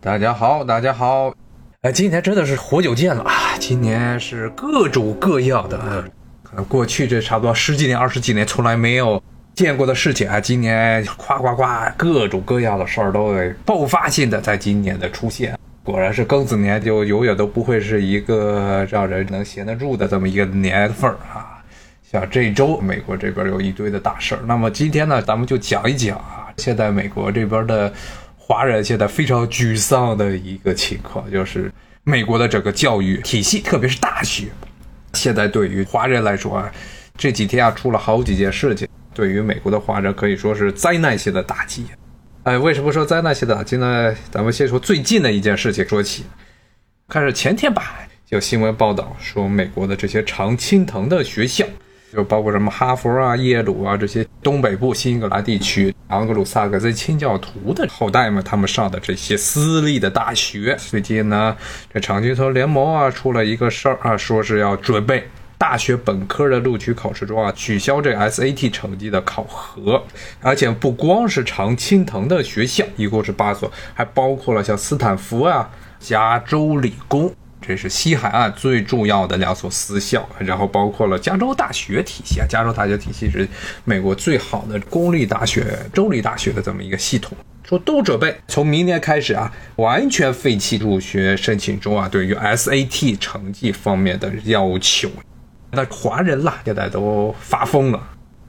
大家好，大家好，哎，今年真的是活久见了啊！今年是各种各样的，可能过去这差不多十几年、二十几年从来没有见过的事情啊，今年夸夸夸，各种各样的事儿都会爆发性的在今年的出现。果然是庚子年，就永远都不会是一个让人能闲得住的这么一个年份儿啊！像这周美国这边有一堆的大事儿，那么今天呢，咱们就讲一讲啊，现在美国这边的华人现在非常沮丧的一个情况，就是美国的整个教育体系，特别是大学，现在对于华人来说啊，这几天啊出了好几件事情，对于美国的华人可以说是灾难性的打击。哎，为什么说灾难性的打击呢？咱们先从最近的一件事情说起。看是前天吧，有新闻报道说，美国的这些常青藤的学校，就包括什么哈佛啊、耶鲁啊这些东北部新英格兰地区昂格鲁萨克森清教徒的后代们，他们上的这些私立的大学，最近呢，这常青藤联盟啊出了一个事儿啊，说是要准备。大学本科的录取考试中啊，取消这 SAT 成绩的考核，而且不光是常青藤的学校，一共是八所，还包括了像斯坦福啊、加州理工，这是西海岸最重要的两所私校，然后包括了加州大学体系啊，加州大学体系是美国最好的公立大学、州立大学的这么一个系统，说都准备从明年开始啊，完全废弃入学申请中啊对于 SAT 成绩方面的要求。那华人啦，现在都发疯了，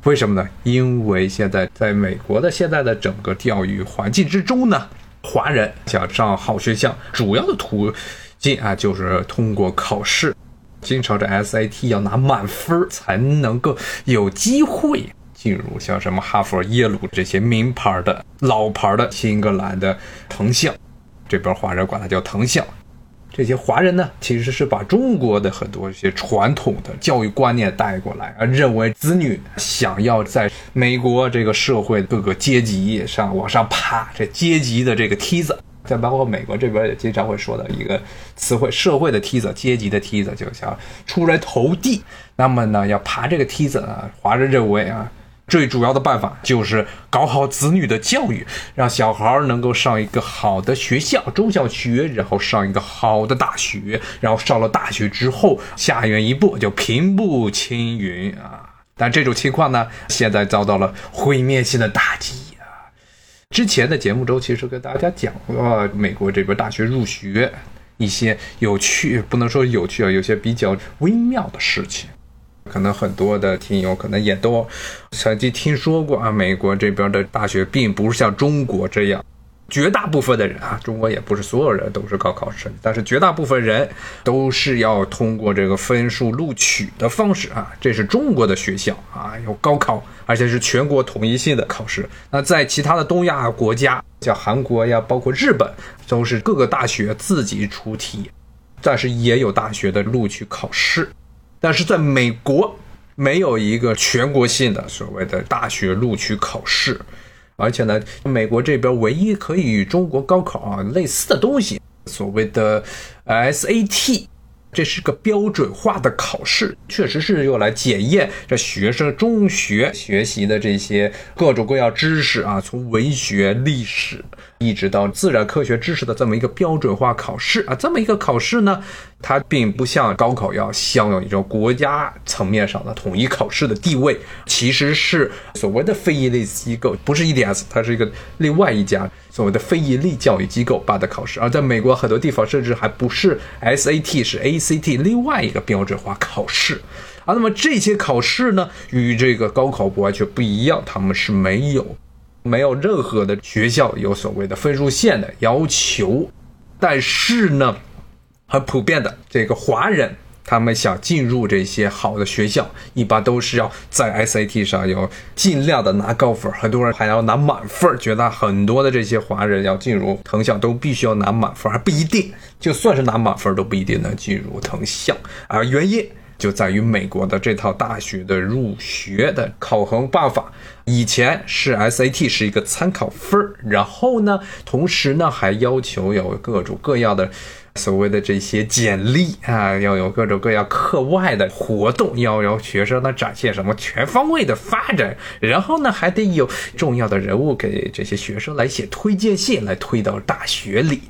为什么呢？因为现在在美国的现在的整个教育环境之中呢，华人想上好学校，主要的途进啊就是通过考试，经常这 SAT 要拿满分才能够有机会进入像什么哈佛、耶鲁这些名牌的老牌的新英格兰的藤校，这边华人管它叫藤校。这些华人呢，其实是把中国的很多一些传统的教育观念带过来，而认为子女想要在美国这个社会各个阶级上往上爬，这阶级的这个梯子，再包括美国这边也经常会说的一个词汇，社会的梯子，阶级的梯子，就像出人头地。那么呢，要爬这个梯子啊，华人认为啊。最主要的办法就是搞好子女的教育，让小孩能够上一个好的学校，中小学，然后上一个好的大学，然后上了大学之后，下元一步就平步青云啊！但这种情况呢，现在遭到了毁灭性的打击！之前的节目中，其实跟大家讲过美国这边大学入学一些有趣，不能说有趣啊，有些比较微妙的事情。可能很多的听友可能也都曾经听说过啊，美国这边的大学并不是像中国这样，绝大部分的人啊，中国也不是所有人都是高考生，但是绝大部分人都是要通过这个分数录取的方式啊，这是中国的学校啊，有高考，而且是全国统一性的考试。那在其他的东亚国家，像韩国呀，包括日本，都是各个大学自己出题，但是也有大学的录取考试。但是在美国，没有一个全国性的所谓的大学录取考试，而且呢，美国这边唯一可以与中国高考啊类似的东西，所谓的 SAT。这是个标准化的考试，确实是用来检验这学生中学学习的这些各种各样知识啊，从文学、历史一直到自然科学知识的这么一个标准化考试啊。这么一个考试呢，它并不像高考要享有一种国家层面上的统一考试的地位，其实是所谓的非营利机构，不是 EDS，它是一个另外一家。所谓的非盈利教育机构办的考试，而在美国很多地方甚至还不是 SAT，是 ACT，另外一个标准化考试啊。那么这些考试呢，与这个高考完全不一样，他们是没有没有任何的学校有所谓的分数线的要求，但是呢，很普遍的这个华人。他们想进入这些好的学校，一般都是要在 SAT 上要尽量的拿高分，很多人还要拿满分。觉得很多的这些华人要进入藤校都必须要拿满分，还不一定，就算是拿满分都不一定能进入藤校。而原因就在于美国的这套大学的入学的考核办法，以前是 SAT 是一个参考分儿然后呢，同时呢还要求有各种各样的。所谓的这些简历啊，要有各种各样课外的活动，要有学生呢展现什么全方位的发展，然后呢还得有重要的人物给这些学生来写推荐信，来推到大学里。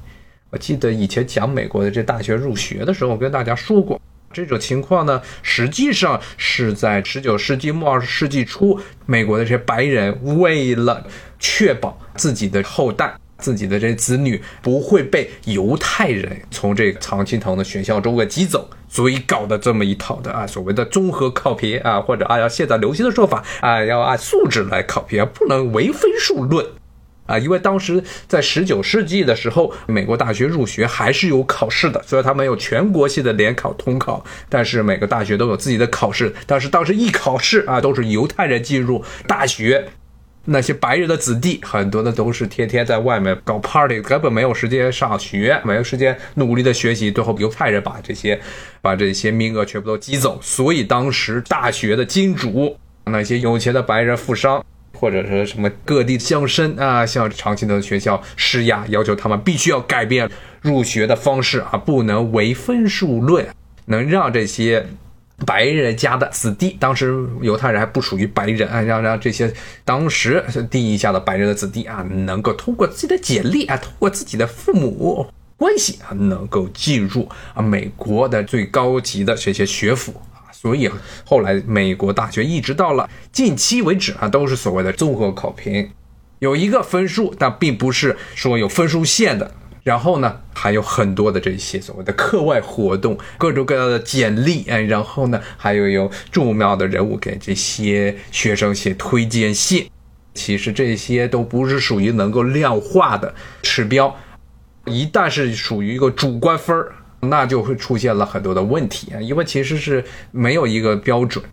我记得以前讲美国的这大学入学的时候，我跟大家说过，这种情况呢，实际上是在十九世纪末二十世纪初，美国的这些白人为了确保自己的后代。自己的这子女不会被犹太人从这个常青藤的学校中给挤走，所以搞的这么一套的啊，所谓的综合考评啊，或者啊，要现在流行的说法啊，要按素质来考评，不能唯分数论啊。因为当时在十九世纪的时候，美国大学入学还是有考试的，虽然它没有全国性的联考统考，但是每个大学都有自己的考试。但是当时一考试啊，都是犹太人进入大学。那些白人的子弟，很多的都是天天在外面搞 party，根本没有时间上学，没有时间努力的学习。最后犹太人把这些，把这些名额全部都挤走。所以当时大学的金主，那些有钱的白人富商，或者是什么各地乡绅啊，向长青藤学校施压，要求他们必须要改变入学的方式啊，不能唯分数论，能让这些。白人家的子弟，当时犹太人还不属于白人啊，让让这些当时地一下的白人的子弟啊，能够通过自己的简历啊，通过自己的父母关系啊，能够进入啊美国的最高级的这些学府，所以后来美国大学一直到了近期为止啊，都是所谓的综合考评，有一个分数，但并不是说有分数线的。然后呢，还有很多的这些所谓的课外活动，各种各样的简历，哎，然后呢，还有有重要的人物给这些学生写推荐信。其实这些都不是属于能够量化的指标，一旦是属于一个主观分儿，那就会出现了很多的问题啊，因为其实是没有一个标准。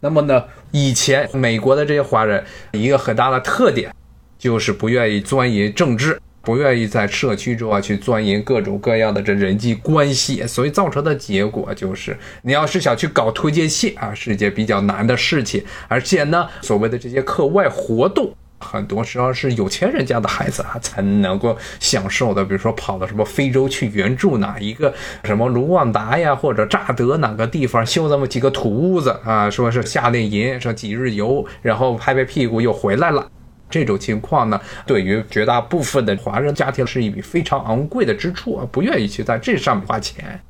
那么呢，以前美国的这些华人一个很大的特点，就是不愿意钻研政治。不愿意在社区中啊去钻研各种各样的这人际关系，所以造成的结果就是，你要是想去搞推荐信啊，是一件比较难的事情。而且呢，所谓的这些课外活动，很多时候是有钱人家的孩子啊才能够享受的。比如说跑到什么非洲去援助哪一个什么卢旺达呀，或者乍得哪个地方修那么几个土屋子啊，说是夏令营，说几日游，然后拍拍屁股又回来了。这种情况呢，对于绝大部分的华人家庭是一笔非常昂贵的支出啊，不愿意去在这上面花钱。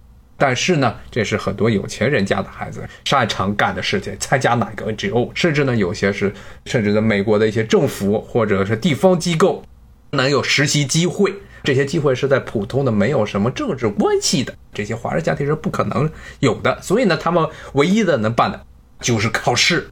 但是呢，这是很多有钱人家的孩子擅长干的事情。参加哪个 NGO，甚至呢，有些是甚至在美国的一些政府或者是地方机构能有实习机会，这些机会是在普通的没有什么政治关系的这些华人家庭是不可能有的。所以呢，他们唯一的能办的就是考试。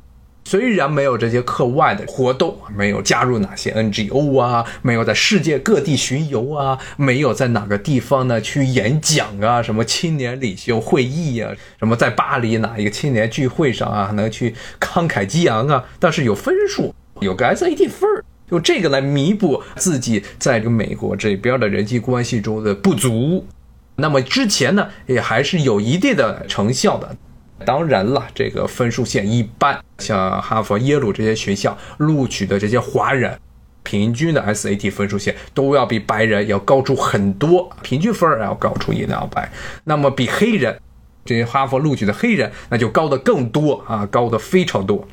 虽然没有这些课外的活动，没有加入哪些 NGO 啊，没有在世界各地巡游啊，没有在哪个地方呢去演讲啊，什么青年领袖会议呀，什么在巴黎哪一个青年聚会上啊，能去慷慨激昂啊，但是有分数，有个 SAT 分儿，用这个来弥补自己在这个美国这边的人际关系中的不足。那么之前呢，也还是有一定的成效的。当然了，这个分数线一般，像哈佛、耶鲁这些学校录取的这些华人，平均的 SAT 分数线都要比白人要高出很多，平均分儿要高出一两百。那么比黑人，这些哈佛录取的黑人，那就高的更多啊，高的非常多。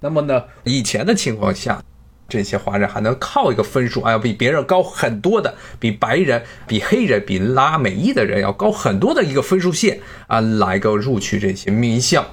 那么呢，以前的情况下。这些华人还能靠一个分数，哎，要比别人高很多的，比白人、比黑人、比拉美裔的人要高很多的一个分数线啊，来个录取这些名校。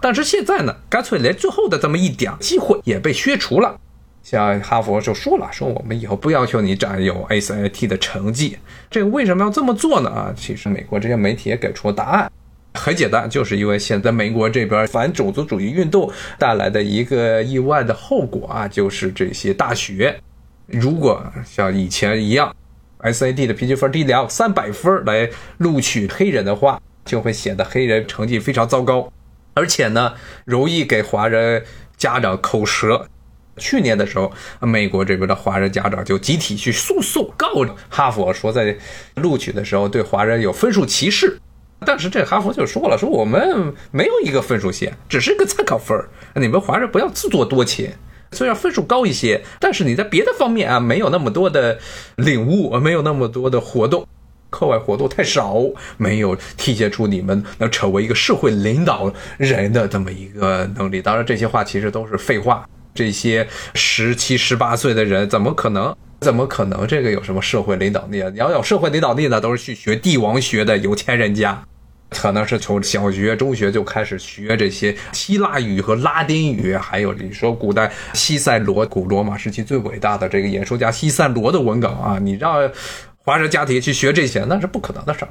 但是现在呢，干脆连最后的这么一点机会也被削除了。像哈佛就说了，说我们以后不要求你占有 SAT 的成绩。这个为什么要这么做呢？啊，其实美国这些媒体也给出了答案。很简单，就是因为现在美国这边反种族主义运动带来的一个意外的后果啊，就是这些大学如果像以前一样，SAT 的平均分低两三百分来录取黑人的话，就会显得黑人成绩非常糟糕，而且呢，容易给华人家长口舌。去年的时候，美国这边的华人家长就集体去诉讼告哈佛，说在录取的时候对华人有分数歧视。但是这哈佛就说了，说我们没有一个分数线，只是一个参考分儿。你们华人不要自作多情，虽然分数高一些，但是你在别的方面啊没有那么多的领悟，没有那么多的活动，课外活动太少，没有体现出你们能成为一个社会领导人的这么一个能力。当然，这些话其实都是废话。这些十七、十八岁的人怎么可能怎么可能这个有什么社会领导力啊？你要有社会领导力呢，都是去学帝王学的有钱人家。可能是从小学、中学就开始学这些希腊语和拉丁语，还有你说古代西塞罗，古罗马时期最伟大的这个演说家西塞罗的文稿啊，你让华人家庭去学这些，那是不可能的事儿。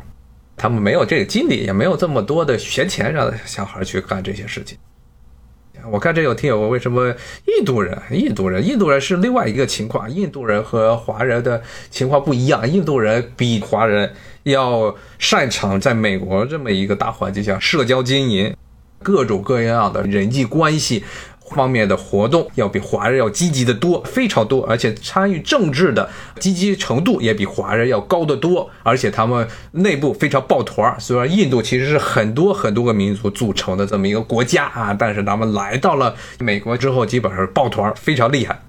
他们没有这个精力，也没有这么多的闲钱让小孩去干这些事情。我看这有听友问，为什么印度人？印度人，印度人是另外一个情况，印度人和华人的情况不一样，印度人比华人。要擅长在美国这么一个大环境下社交经营，各种各样的人际关系方面的活动，要比华人要积极的多，非常多，而且参与政治的积极程度也比华人要高得多，而且他们内部非常抱团。虽然印度其实是很多很多个民族组成的这么一个国家啊，但是他们来到了美国之后，基本上抱团，非常厉害。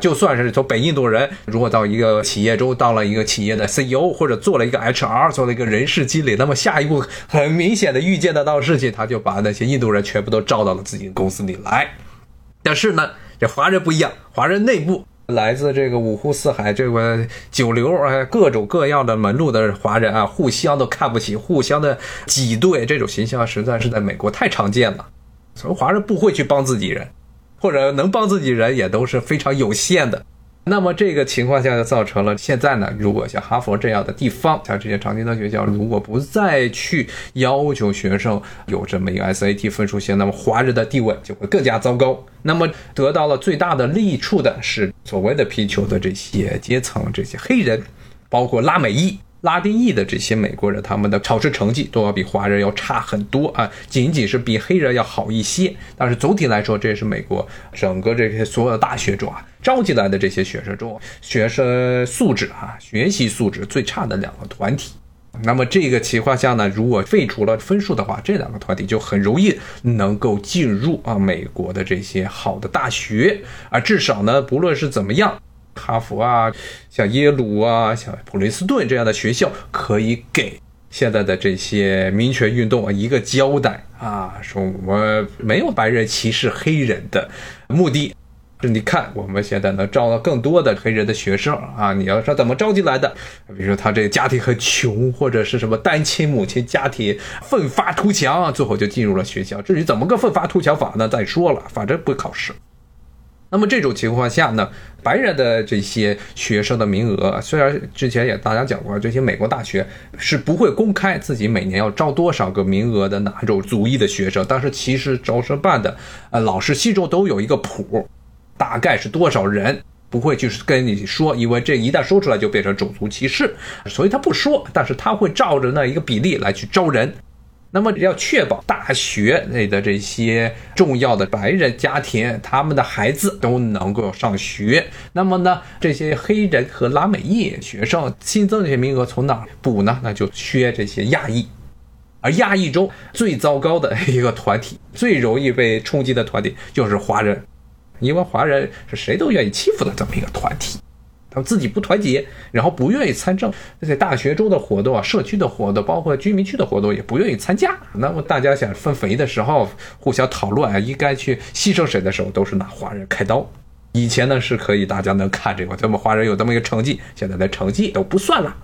就算是从北印度人，如果到一个企业中，到了一个企业的 CEO，或者做了一个 HR，做了一个人事经理，那么下一步很明显的预见得到事情，他就把那些印度人全部都招到了自己的公司里来。但是呢，这华人不一样，华人内部来自这个五湖四海，这个九流啊，各种各样的门路的华人啊，互相都看不起，互相的挤兑，这种形象实在是在美国太常见了，所以华人不会去帮自己人。或者能帮自己人也都是非常有限的，那么这个情况下就造成了现在呢，如果像哈佛这样的地方，像这些常青藤学校，如果不再去要求学生有这么一个 SAT 分数线，那么华人的地位就会更加糟糕。那么得到了最大的利处的是所谓的皮球的这些阶层，这些黑人，包括拉美裔。拉丁裔的这些美国人，他们的考试成绩都要比华人要差很多啊，仅仅是比黑人要好一些。但是总体来说，这也是美国整个这些所有的大学中啊招进来的这些学生中，学生素质啊学习素质最差的两个团体。那么这个情况下呢，如果废除了分数的话，这两个团体就很容易能够进入啊美国的这些好的大学啊，至少呢，不论是怎么样。哈佛啊，像耶鲁啊，像普林斯顿这样的学校，可以给现在的这些民权运动啊一个交代啊，说我没有白人歧视黑人的目的。你看，我们现在能招到更多的黑人的学生啊，你要说怎么招进来的？比如说他这个家庭很穷，或者是什么单亲母亲家庭奋发图强，最后就进入了学校。至于怎么个奋发图强法呢？再说了，反正不考试。那么这种情况下呢，白人的这些学生的名额，虽然之前也大家讲过，这些美国大学是不会公开自己每年要招多少个名额的哪种族裔的学生，但是其实招生办的呃老师心中都有一个谱，大概是多少人，不会去跟你说，因为这一旦说出来就变成种族歧视，所以他不说，但是他会照着那一个比例来去招人。那么要确保大学内的这些重要的白人家庭，他们的孩子都能够上学。那么呢，这些黑人和拉美裔学生新增这些名额从哪补呢？那就缺这些亚裔。而亚裔中最糟糕的一个团体，最容易被冲击的团体就是华人，因为华人是谁都愿意欺负的这么一个团体。他们自己不团结，然后不愿意参政，在大学中的活动啊、社区的活动，包括居民区的活动，也不愿意参加。那么大家想分肥的时候，互相讨论啊，应该去牺牲谁的时候，都是拿华人开刀。以前呢是可以，大家能看这个，咱们华人有这么一个成绩，现在的成绩都不算了。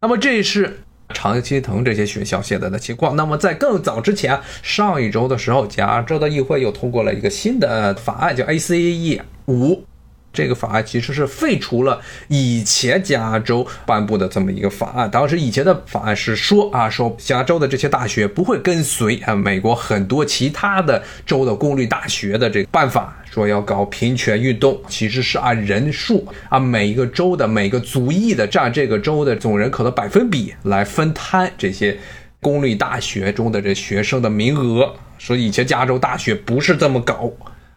那么这是常青藤这些学校现在的情况。那么在更早之前，上一周的时候，加州的议会又通过了一个新的法案，叫 ACE 五。这个法案其实是废除了以前加州颁布的这么一个法案。当时以前的法案是说啊，说加州的这些大学不会跟随啊美国很多其他的州的公立大学的这个办法，说要搞平权运动，其实是按人数按每一个州的每个族裔的占这个州的总人口的百分比来分摊这些公立大学中的这学生的名额。说以前加州大学不是这么搞。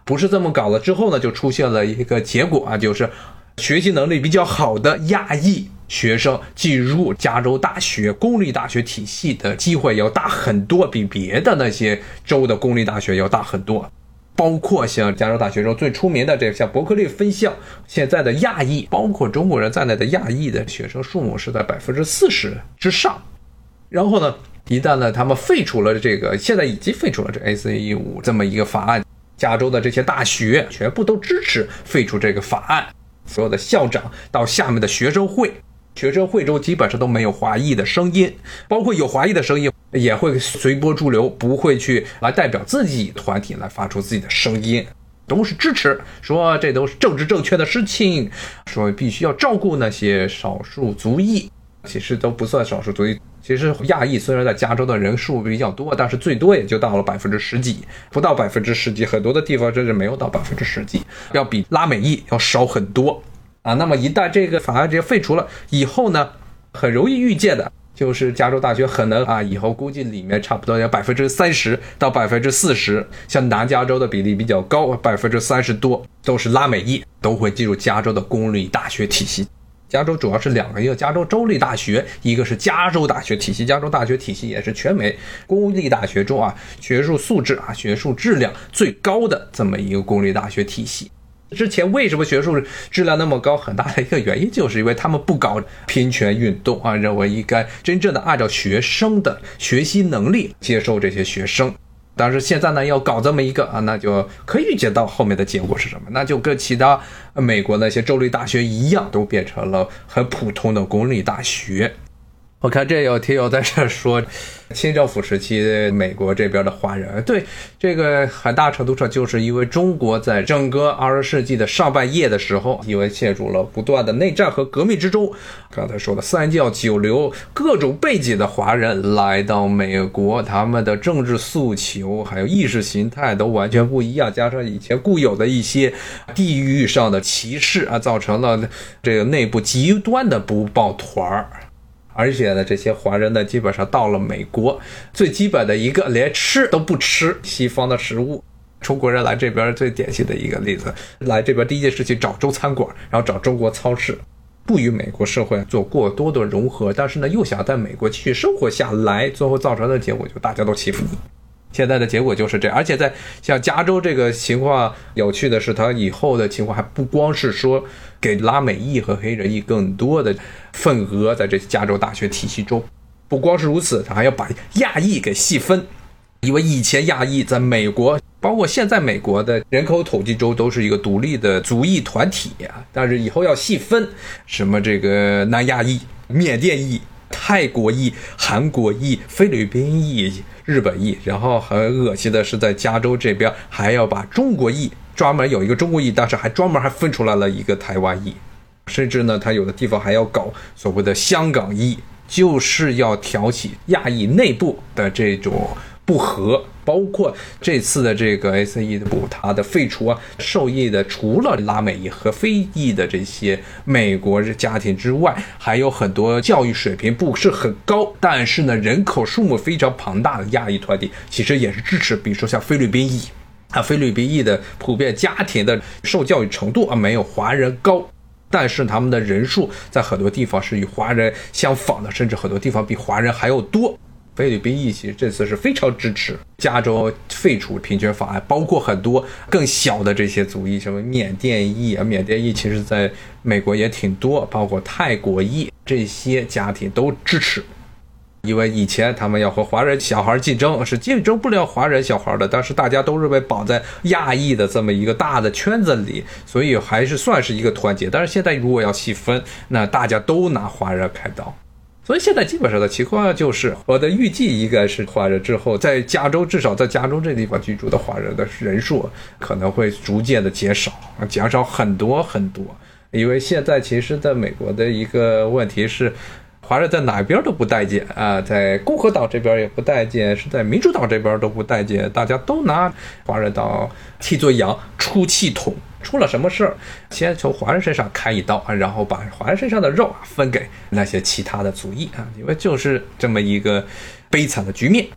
不是这么搞了之后呢，就出现了一个结果啊，就是学习能力比较好的亚裔学生进入加州大学公立大学体系的机会要大很多，比别的那些州的公立大学要大很多。包括像加州大学中最出名的这像伯克利分校，现在的亚裔，包括中国人在内的亚裔的学生数目是在百分之四十之上。然后呢，一旦呢他们废除了这个，现在已经废除了这 ACE 五这么一个法案。加州的这些大学全部都支持废除这个法案，所有的校长到下面的学生会，学生会中基本上都没有华裔的声音，包括有华裔的声音也会随波逐流，不会去来代表自己团体来发出自己的声音，都是支持，说这都是政治正确的事情，说必须要照顾那些少数族裔，其实都不算少数族裔。其实亚裔虽然在加州的人数比较多，但是最多也就到了百分之十几，不到百分之十几，很多的地方甚至没有到百分之十几，要比拉美裔要少很多啊。那么一旦这个法案直接废除了以后呢，很容易预见的就是加州大学可能啊，以后估计里面差不多有百分之三十到百分之四十，像南加州的比例比较高，百分之三十多都是拉美裔，都会进入加州的公立大学体系。加州主要是两个，一个加州州立大学，一个是加州大学体系。加州大学体系也是全美公立大学中啊，学术素质啊、学术质量最高的这么一个公立大学体系。之前为什么学术质量那么高？很大的一个原因就是因为他们不搞平权运动啊，认为应该真正的按照学生的学习能力接受这些学生。但是现在呢，要搞这么一个啊，那就可以预见到后面的结果是什么？那就跟其他美国那些州立大学一样，都变成了很普通的公立大学。我看这有听友在这说，清政府时期美国这边的华人，对这个很大程度上就是因为中国在整个二十世纪的上半叶的时候，因为陷入了不断的内战和革命之中，刚才说的三教九流各种背景的华人来到美国，他们的政治诉求还有意识形态都完全不一样，加上以前固有的一些地域上的歧视啊，造成了这个内部极端的不抱团儿。而且呢，这些华人呢，基本上到了美国，最基本的一个连吃都不吃西方的食物。中国人来这边最典型的一个例子，来这边第一件事情找中餐馆，然后找中国超市，不与美国社会做过多的融合，但是呢，又想在美国继续生活下来，最后造成的结果就大家都欺负你。现在的结果就是这样，而且在像加州这个情况，有趣的是，它以后的情况还不光是说给拉美裔和黑人裔更多的份额在这加州大学体系中，不光是如此，它还要把亚裔给细分，因为以前亚裔在美国，包括现在美国的人口统计中都是一个独立的族裔团体啊，但是以后要细分，什么这个南亚裔、缅甸裔。泰国裔、韩国裔、菲律宾裔、日本裔，然后很恶心的是，在加州这边还要把中国裔专门有一个中国裔，但是还专门还分出来了一个台湾裔，甚至呢，他有的地方还要搞所谓的香港裔，就是要挑起亚裔内部的这种。不和，包括这次的这个 A C E 的补，它的废除啊，受益的除了拉美裔和非裔的这些美国家庭之外，还有很多教育水平不是很高，但是呢人口数目非常庞大的亚裔团体，其实也是支持，比如说像菲律宾裔啊，菲律宾裔的普遍家庭的受教育程度啊没有华人高，但是他们的人数在很多地方是与华人相仿的，甚至很多地方比华人还要多。菲律宾裔其实这次是非常支持加州废除平权法案，包括很多更小的这些族裔，什么缅甸裔啊，缅甸裔其实在美国也挺多，包括泰国裔这些家庭都支持，因为以前他们要和华人小孩竞争，是竞争不了华人小孩的，但是大家都是被绑在亚裔的这么一个大的圈子里，所以还是算是一个团结。但是现在如果要细分，那大家都拿华人开刀。所以现在基本上的情况就是，我的预计应该是华人之后，在加州至少在加州这地方居住的华人的人数可能会逐渐的减少，减少很多很多。因为现在其实在美国的一个问题是，华人在哪边都不待见啊，在共和党这边也不待见，是在民主党这边都不待见，大家都拿华人当替罪羊、出气筒。出了什么事儿，先从华人身上开一刀啊，然后把华人身上的肉啊分给那些其他的族裔啊，因为就是这么一个悲惨的局面。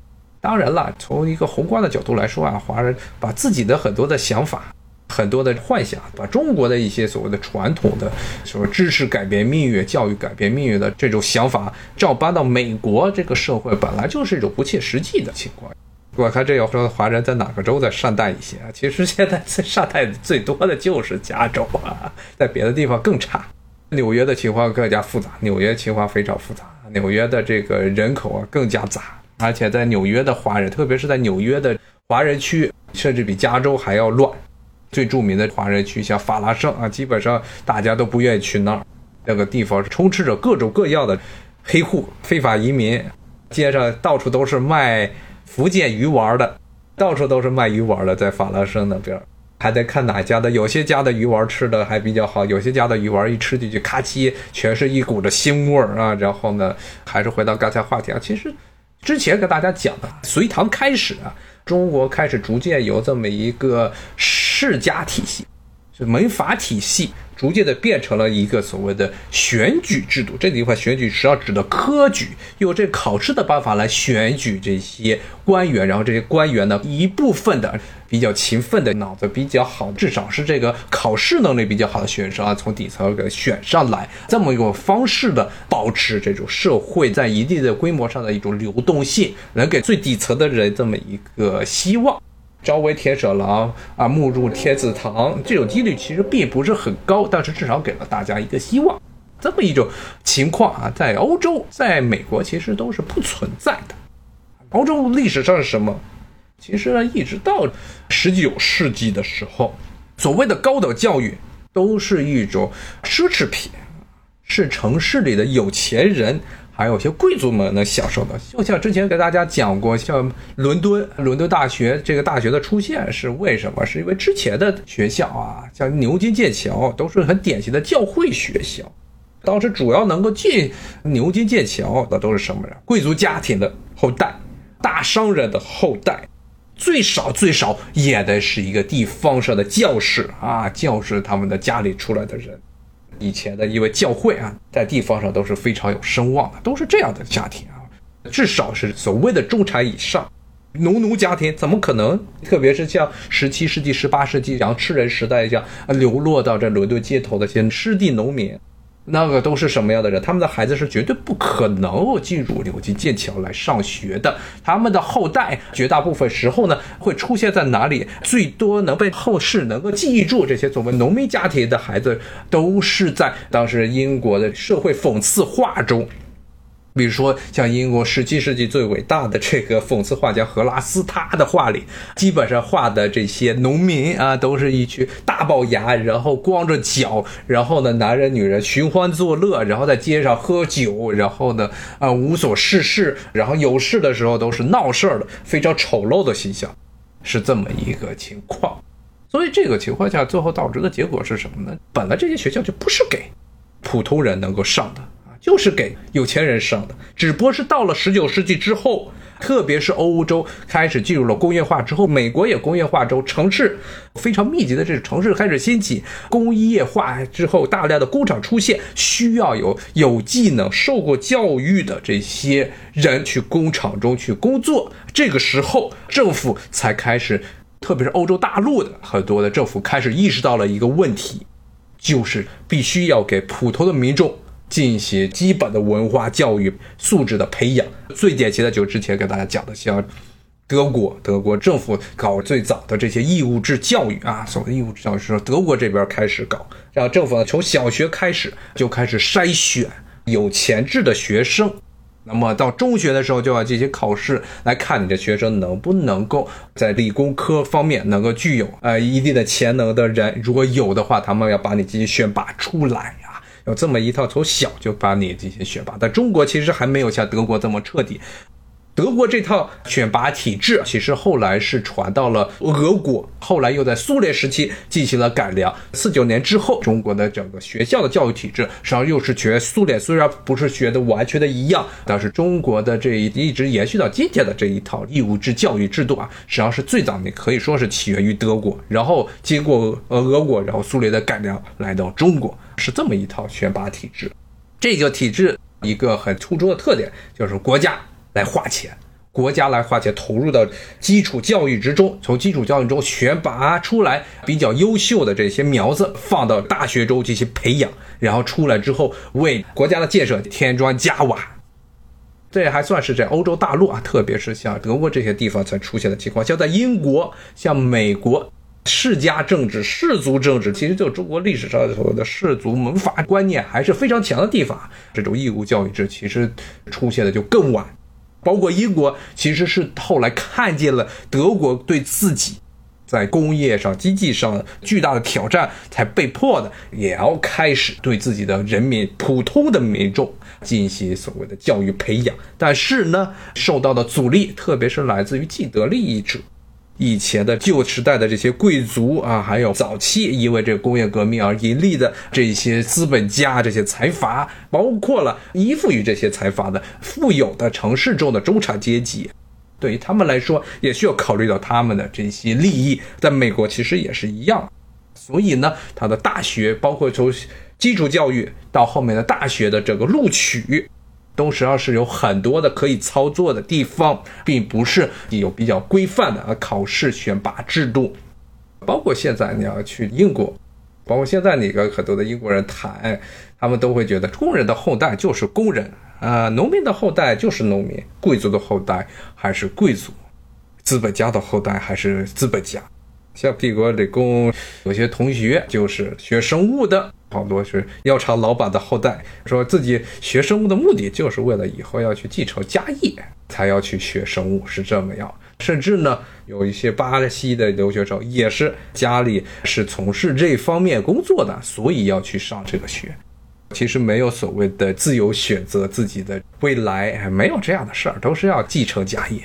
当然了，从一个宏观的角度来说啊，华人把自己的很多的想法、很多的幻想，把中国的一些所谓的传统的什么知识改变命运、教育改变命运的这种想法，照搬到美国这个社会，本来就是一种不切实际的情况。我看这要说华人在哪个州在善待一些啊？其实现在善待最多的就是加州啊，在别的地方更差。纽约的情况更加复杂，纽约情况非常复杂，纽约的这个人口啊更加杂，而且在纽约的华人，特别是在纽约的华人区，甚至比加州还要乱。最著名的华人区，像法拉盛啊，基本上大家都不愿意去那儿。那个地方充斥着各种各样的黑户、非法移民，街上到处都是卖福建鱼丸的，到处都是卖鱼丸的，在法拉盛那边。还得看哪家的，有些家的鱼丸吃的还比较好，有些家的鱼丸一吃进去，咔叽，全是一股的腥味儿啊。然后呢，还是回到刚才话题啊，其实之前跟大家讲的，隋唐开始啊，中国开始逐渐有这么一个世家体系，是门阀体系。逐渐的变成了一个所谓的选举制度，这地方选举是要指的科举，用这考试的办法来选举这些官员，然后这些官员呢，一部分的比较勤奋的、脑子比较好，至少是这个考试能力比较好的学生啊，从底层给选上来，这么一种方式的保持这种社会在一定的规模上的一种流动性，能给最底层的人这么一个希望。朝为田舍郎啊，暮入天子堂，这种几率其实并不是很高，但是至少给了大家一个希望。这么一种情况啊，在欧洲、在美国其实都是不存在的。欧洲历史上是什么？其实呢，一直到十九世纪的时候，所谓的高等教育都是一种奢侈品，是城市里的有钱人。还有些贵族们能享受的，就像之前给大家讲过，像伦敦伦敦大学这个大学的出现是为什么？是因为之前的学校啊，像牛津、剑桥都是很典型的教会学校。当时主要能够进牛津、剑桥的都是什么人？贵族家庭的后代，大商人的后代，最少最少也得是一个地方上的教士啊，教士他们的家里出来的人。以前的一位教会啊，在地方上都是非常有声望的，都是这样的家庭啊，至少是所谓的中产以上，农奴家庭怎么可能？特别是像十七世纪、十八世纪，像吃人时代一样，流落到这伦敦街头的些失地农民。那个都是什么样的人？他们的孩子是绝对不可能进入牛津、剑桥来上学的。他们的后代绝大部分时候呢，会出现在哪里？最多能被后世能够记住这些所谓农民家庭的孩子，都是在当时英国的社会讽刺画中。比如说，像英国十七世纪最伟大的这个讽刺画家荷拉斯，他的画里基本上画的这些农民啊，都是一群大龅牙，然后光着脚，然后呢，男人女人寻欢作乐，然后在街上喝酒，然后呢，啊，无所事事，然后有事的时候都是闹事儿的，非常丑陋的形象，是这么一个情况。所以这个情况下，最后导致的结果是什么呢？本来这些学校就不是给普通人能够上的。就是给有钱人上的，只不过是到了十九世纪之后，特别是欧洲开始进入了工业化之后，美国也工业化之后，城市非常密集的这个城市开始兴起，工业化之后，大量的工厂出现，需要有有技能、受过教育的这些人去工厂中去工作。这个时候，政府才开始，特别是欧洲大陆的很多的政府开始意识到了一个问题，就是必须要给普通的民众。进行基本的文化教育素质的培养，最典型的就是之前给大家讲的，像德国，德国政府搞最早的这些义务制教育啊，所谓义务制教育是说德国这边开始搞，让政府从小学开始就开始筛选有潜质的学生，那么到中学的时候就要进行考试，来看你的学生能不能够在理工科方面能够具有呃一定的潜能的人，如果有的话，他们要把你进行选拔出来。有这么一套，从小就把你进行选拔，但中国其实还没有像德国这么彻底。德国这套选拔体制，其实后来是传到了俄国，后来又在苏联时期进行了改良。四九年之后，中国的整个学校的教育体制，实际上又是学苏联，虽然不是学的完全的一样，但是中国的这一一直延续到今天的这一套义务制教育制度啊，实际上是最早你可以说是起源于德国，然后经过呃俄国，然后苏联的改良来到中国，是这么一套选拔体制。这个体制一个很突出的特点就是国家。来花钱，国家来花钱投入到基础教育之中，从基础教育中选拔出来比较优秀的这些苗子，放到大学中进行培养，然后出来之后为国家的建设添砖加瓦。这还算是在欧洲大陆啊，特别是像德国这些地方才出现的情况。像在英国、像美国，世家政治、氏族政治，其实就中国历史上所谓的氏族门阀观念还是非常强的地方。这种义务教育制其实出现的就更晚。包括英国，其实是后来看见了德国对自己在工业上、经济上巨大的挑战，才被迫的也要开始对自己的人民、普通的民众进行所谓的教育培养。但是呢，受到的阻力，特别是来自于既得利益者。以前的旧时代的这些贵族啊，还有早期因为这个工业革命而盈利的这些资本家、这些财阀，包括了依附于这些财阀的富有的城市中的中产阶级，对于他们来说，也需要考虑到他们的这些利益。在美国其实也是一样，所以呢，他的大学，包括从基础教育到后面的大学的这个录取。都实际上是有很多的可以操作的地方，并不是有比较规范的考试选拔制度。包括现在你要去英国，包括现在你跟很多的英国人谈，他们都会觉得工人的后代就是工人啊，农民的后代就是农民，贵族的后代还是贵族，资本家的后代还是资本家。像帝国理工有些同学就是学生物的。好多是药厂老板的后代，说自己学生物的目的就是为了以后要去继承家业，才要去学生物，是这么样。甚至呢，有一些巴西的留学生也是家里是从事这方面工作的，所以要去上这个学。其实没有所谓的自由选择自己的未来，没有这样的事儿，都是要继承家业。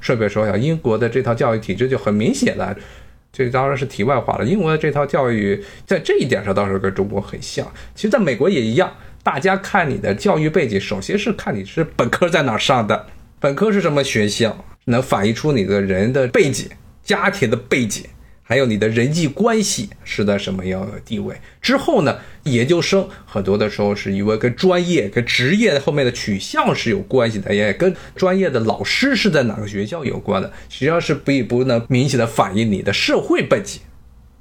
顺便说一下，英国的这套教育体制就很明显了。这当然是题外话了。英国的这套教育在这一点上倒是跟中国很像。其实，在美国也一样。大家看你的教育背景，首先是看你是本科在哪上的，本科是什么学校，能反映出你的人的背景、家庭的背景。还有你的人际关系是在什么样的地位？之后呢？研究生很多的时候是因为跟专业、跟职业后面的取向是有关系的，也跟专业的老师是在哪个学校有关的，实际上是并不能明显的反映你的社会背景。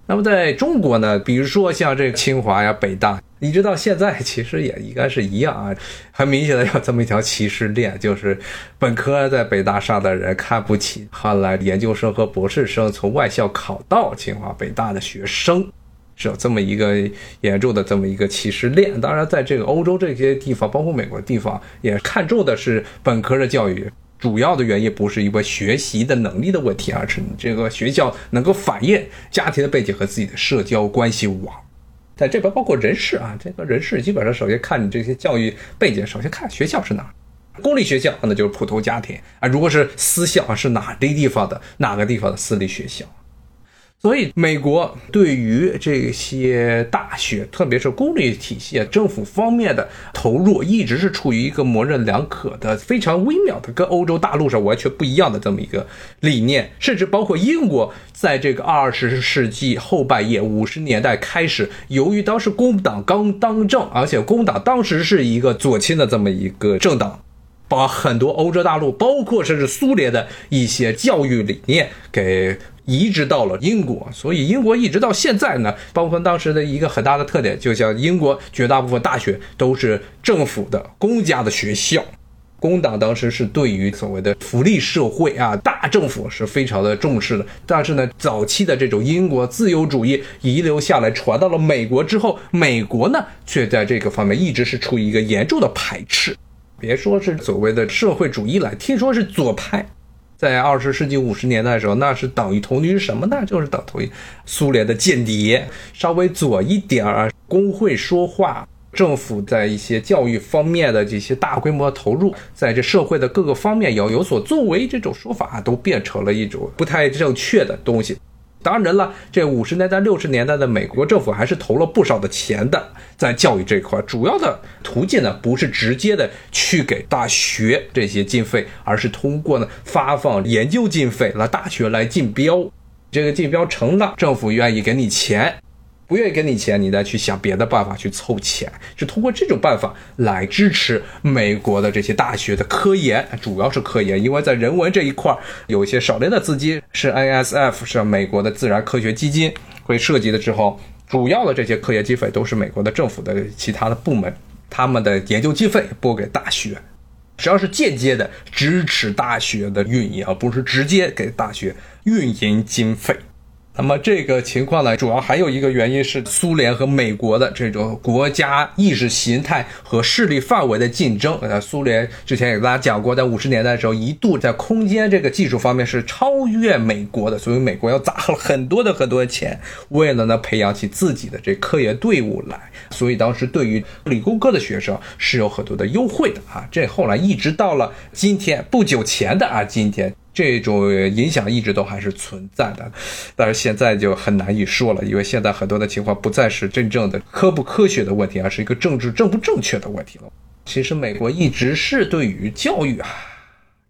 那么在中国呢，比如说像这个清华呀、北大，一直到现在其实也应该是一样啊，很明显的有这么一条歧视链，就是本科在北大上的人看不起后来研究生和博士生从外校考到清华、北大的学生，是有这么一个严重的这么一个歧视链。当然，在这个欧洲这些地方，包括美国地方，也看重的是本科的教育。主要的原因不是因为学习的能力的问题，而是你这个学校能够反映家庭的背景和自己的社交关系网。在这边包括人事啊，这个人事基本上首先看你这些教育背景，首先看学校是哪儿。公立学校那就是普通家庭啊，如果是私校是哪地地方的哪个地方的私立学校。所以，美国对于这些大学，特别是公立体系、政府方面的投入，一直是处于一个模棱两可的、非常微妙的，跟欧洲大陆上完全不一样的这么一个理念。甚至包括英国，在这个二十世纪后半叶、五十年代开始，由于当时工党刚当政，而且工党当时是一个左倾的这么一个政党，把很多欧洲大陆，包括甚至苏联的一些教育理念给。移植到了英国，所以英国一直到现在呢，包括当时的一个很大的特点，就像英国绝大部分大学都是政府的公家的学校，工党当时是对于所谓的福利社会啊，大政府是非常的重视的。但是呢，早期的这种英国自由主义遗留下来，传到了美国之后，美国呢却在这个方面一直是处于一个严重的排斥，别说是所谓的社会主义了，听说是左派。在二十世纪五十年代的时候，那是等于同于什么呢？就是等同于苏联的间谍，稍微左一点儿，工会说话，政府在一些教育方面的这些大规模投入，在这社会的各个方面要有所作为，这种说法都变成了一种不太正确的东西。当然了，这五十年代、六十年代的美国政府还是投了不少的钱的，在教育这块，主要的途径呢，不是直接的去给大学这些经费，而是通过呢发放研究经费，来大学来竞标，这个竞标成了，政府愿意给你钱。不愿意给你钱，你再去想别的办法去凑钱，是通过这种办法来支持美国的这些大学的科研，主要是科研，因为在人文这一块有一些少量的资金是 NSF，是美国的自然科学基金会涉及的之后，主要的这些科研经费都是美国的政府的其他的部门他们的研究经费拨给大学，只要是间接的支持大学的运营，而不是直接给大学运营经费。那么这个情况呢，主要还有一个原因是苏联和美国的这种国家意识形态和势力范围的竞争。呃，苏联之前也跟大家讲过，在五十年代的时候，一度在空间这个技术方面是超越美国的，所以美国要砸了很多的很多的钱，为了呢培养起自己的这科研队伍来。所以当时对于理工科的学生是有很多的优惠的啊。这后来一直到了今天，不久前的啊，今天。这种影响一直都还是存在的，但是现在就很难以说了，因为现在很多的情况不再是真正的科不科学的问题，而是一个政治正不正确的问题了。其实美国一直是对于教育啊。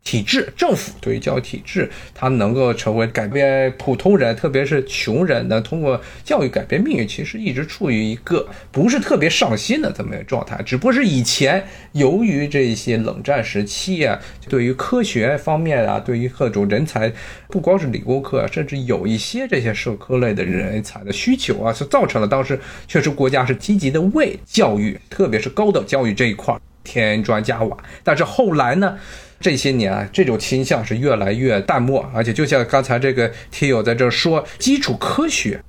体制，政府对于教育体制，它能够成为改变普通人，特别是穷人，能通过教育改变命运，其实一直处于一个不是特别上心的这么一个状态。只不过是以前由于这些冷战时期啊，对于科学方面啊，对于各种人才，不光是理工科，甚至有一些这些社科类的人才的需求啊，是造成了当时确实国家是积极的为教育，特别是高等教育这一块添砖加瓦。但是后来呢？这些年啊，这种倾向是越来越淡漠，而且就像刚才这个听友在这说，基础科学，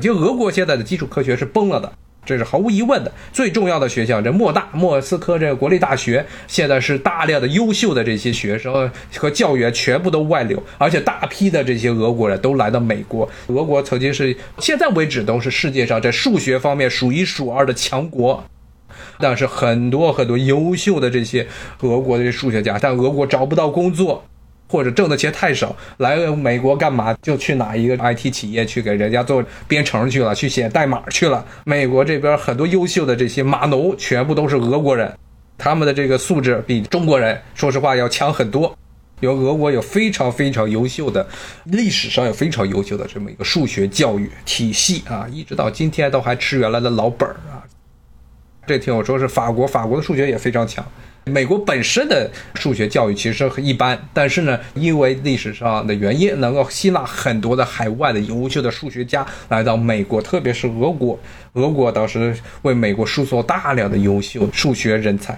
就俄国现在的基础科学是崩了的，这是毫无疑问的。最重要的学校，这莫大、莫斯科这个国立大学，现在是大量的优秀的这些学生和教员全部都外流，而且大批的这些俄国人都来到美国。俄国曾经是现在为止都是世界上在数学方面数一数二的强国。但是很多很多优秀的这些俄国的数学家，在俄国找不到工作，或者挣的钱太少，来美国干嘛？就去哪一个 IT 企业去给人家做编程去了，去写代码去了。美国这边很多优秀的这些码农，全部都是俄国人，他们的这个素质比中国人说实话要强很多。有俄国有非常非常优秀的，历史上有非常优秀的这么一个数学教育体系啊，一直到今天都还吃原来的老本儿啊。这听我说是法国，法国的数学也非常强。美国本身的数学教育其实很一般，但是呢，因为历史上的原因，能够吸纳很多的海外的优秀的数学家来到美国，特别是俄国。俄国当时为美国输送大量的优秀数学人才。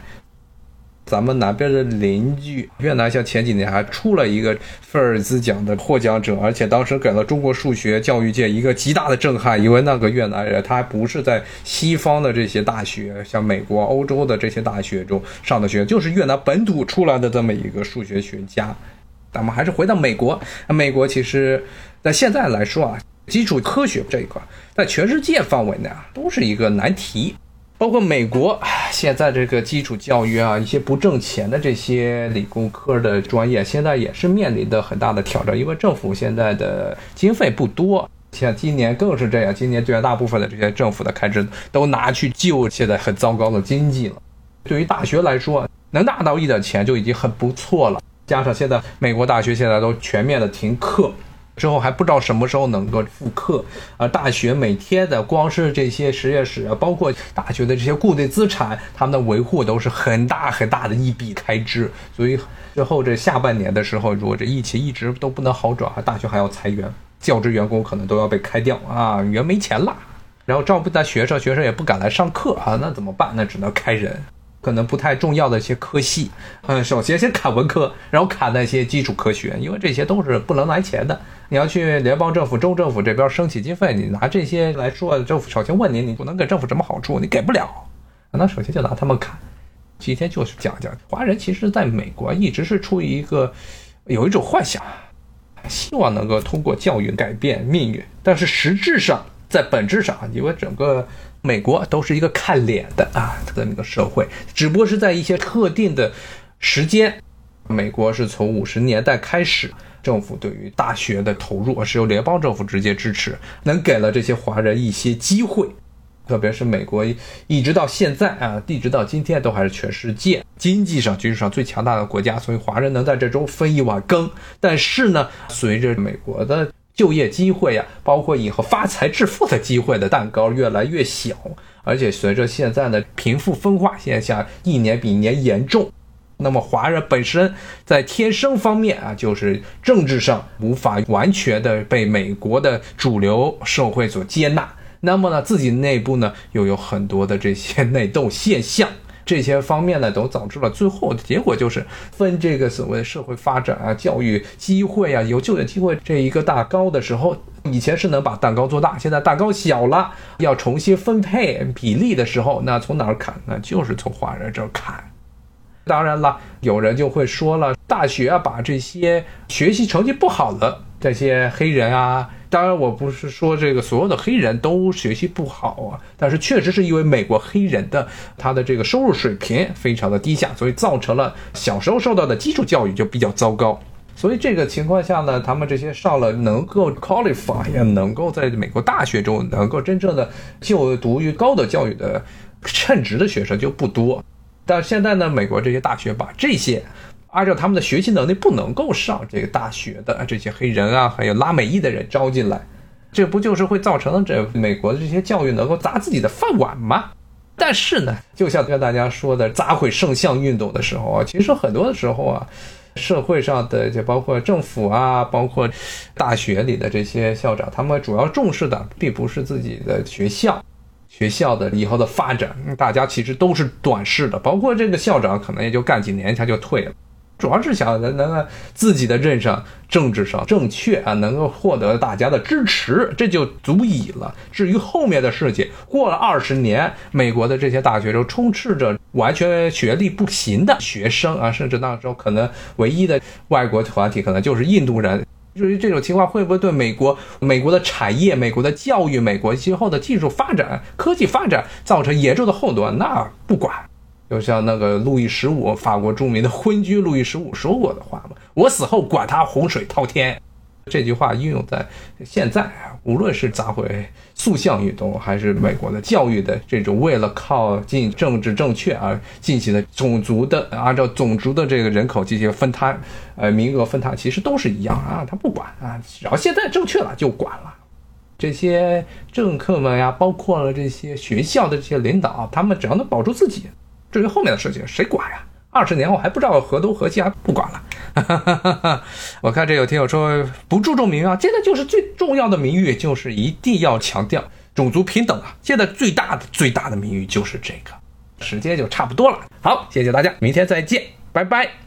咱们南边的邻居越南，像前几年还出了一个菲尔兹奖的获奖者，而且当时给了中国数学教育界一个极大的震撼，因为那个越南人他还不是在西方的这些大学，像美国、欧洲的这些大学中上的学，就是越南本土出来的这么一个数学学家。咱们还是回到美国，美国其实在现在来说啊，基础科学这一块，在全世界范围内啊，都是一个难题。包括美国现在这个基础教育啊，一些不挣钱的这些理工科的专业，现在也是面临的很大的挑战，因为政府现在的经费不多，像今年更是这样，今年绝大部分的这些政府的开支都拿去救现在很糟糕的经济了。对于大学来说，能拿到一点钱就已经很不错了，加上现在美国大学现在都全面的停课。之后还不知道什么时候能够复课，啊大学每天的光是这些实验室，包括大学的这些固定资产，他们的维护都是很大很大的一笔开支。所以之后这下半年的时候，如果这疫情一直都不能好转，大学还要裁员，教职员工可能都要被开掉啊，员没钱了，然后照不到学生，学生也不敢来上课啊，那怎么办？那只能开人。可能不太重要的一些科系，嗯，首先先砍文科，然后砍那些基础科学，因为这些都是不能来钱的。你要去联邦政府、州政府这边申请经费，你拿这些来说，政府首先问你，你不能给政府什么好处，你给不了，那首先就拿他们砍。今天就是讲讲，华人其实在美国一直是处于一个有一种幻想，希望能够通过教育改变命运，但是实质上在本质上，因为整个。美国都是一个看脸的啊，这么一个社会，只不过是在一些特定的时间，美国是从五十年代开始，政府对于大学的投入是由联邦政府直接支持，能给了这些华人一些机会，特别是美国一直到现在啊，一直到今天都还是全世界经济上、军事上最强大的国家，所以华人能在这中分一碗羹。但是呢，随着美国的就业机会呀，包括以后发财致富的机会的蛋糕越来越小，而且随着现在的贫富分化现象一年比一年严重，那么华人本身在天生方面啊，就是政治上无法完全的被美国的主流社会所接纳，那么呢，自己内部呢又有很多的这些 内斗现象，这些方面呢，都导致了最后的结果就是分这个所谓社会发展啊、教育机会啊、有就业机会这一个大高的时候，以前是能把蛋糕做大，现在蛋糕小了，要重新分配比例的时候，那从哪儿砍呢？就是从华人这儿砍。当然了，有人就会说了，大学啊，把这些学习成绩不好的这些黑人啊。当然，我不是说这个所有的黑人都学习不好啊，但是确实是因为美国黑人的他的这个收入水平非常的低下，所以造成了小时候受到的基础教育就比较糟糕。所以这个情况下呢，他们这些上了能够 qualify，能够在美国大学中能够真正的就读于高等教育的称职的学生就不多。但现在呢，美国这些大学把这些。按照他们的学习能力不能够上这个大学的这些黑人啊，还有拉美裔的人招进来，这不就是会造成这美国的这些教育能够砸自己的饭碗吗？但是呢，就像跟大家说的砸毁圣像运动的时候啊，其实很多的时候啊，社会上的就包括政府啊，包括大学里的这些校长，他们主要重视的并不是自己的学校，学校的以后的发展，大家其实都是短视的，包括这个校长可能也就干几年他就退了。主要是想能能自己的任上政治上正确啊，能够获得大家的支持，这就足以了。至于后面的事情，过了二十年，美国的这些大学中充斥着完全学历不行的学生啊，甚至那时候可能唯一的外国团体可能就是印度人。至于这种情况会不会对美国、美国的产业、美国的教育、美国今后的技术发展、科技发展造成严重的后端，那不管。就像那个路易十五，法国著名的昏君路易十五说过的话嘛：“我死后管他洪水滔天。”这句话应用在现在啊，无论是砸毁塑像运动，还是美国的教育的这种为了靠近政治正确而进行的种族的按照种族的这个人口进行分摊，呃，名额分摊，其实都是一样啊，他不管啊，只要现在正确了就管了。这些政客们呀，包括了这些学校的这些领导，他们只要能保住自己。至于后面的事情，谁管呀？二十年后还不知道何东何西，还不管了。我看这有听友说不注重名誉啊，现在就是最重要的名誉，就是一定要强调种族平等啊。现在最大的最大的名誉就是这个。时间就差不多了，好，谢谢大家，明天再见，拜拜。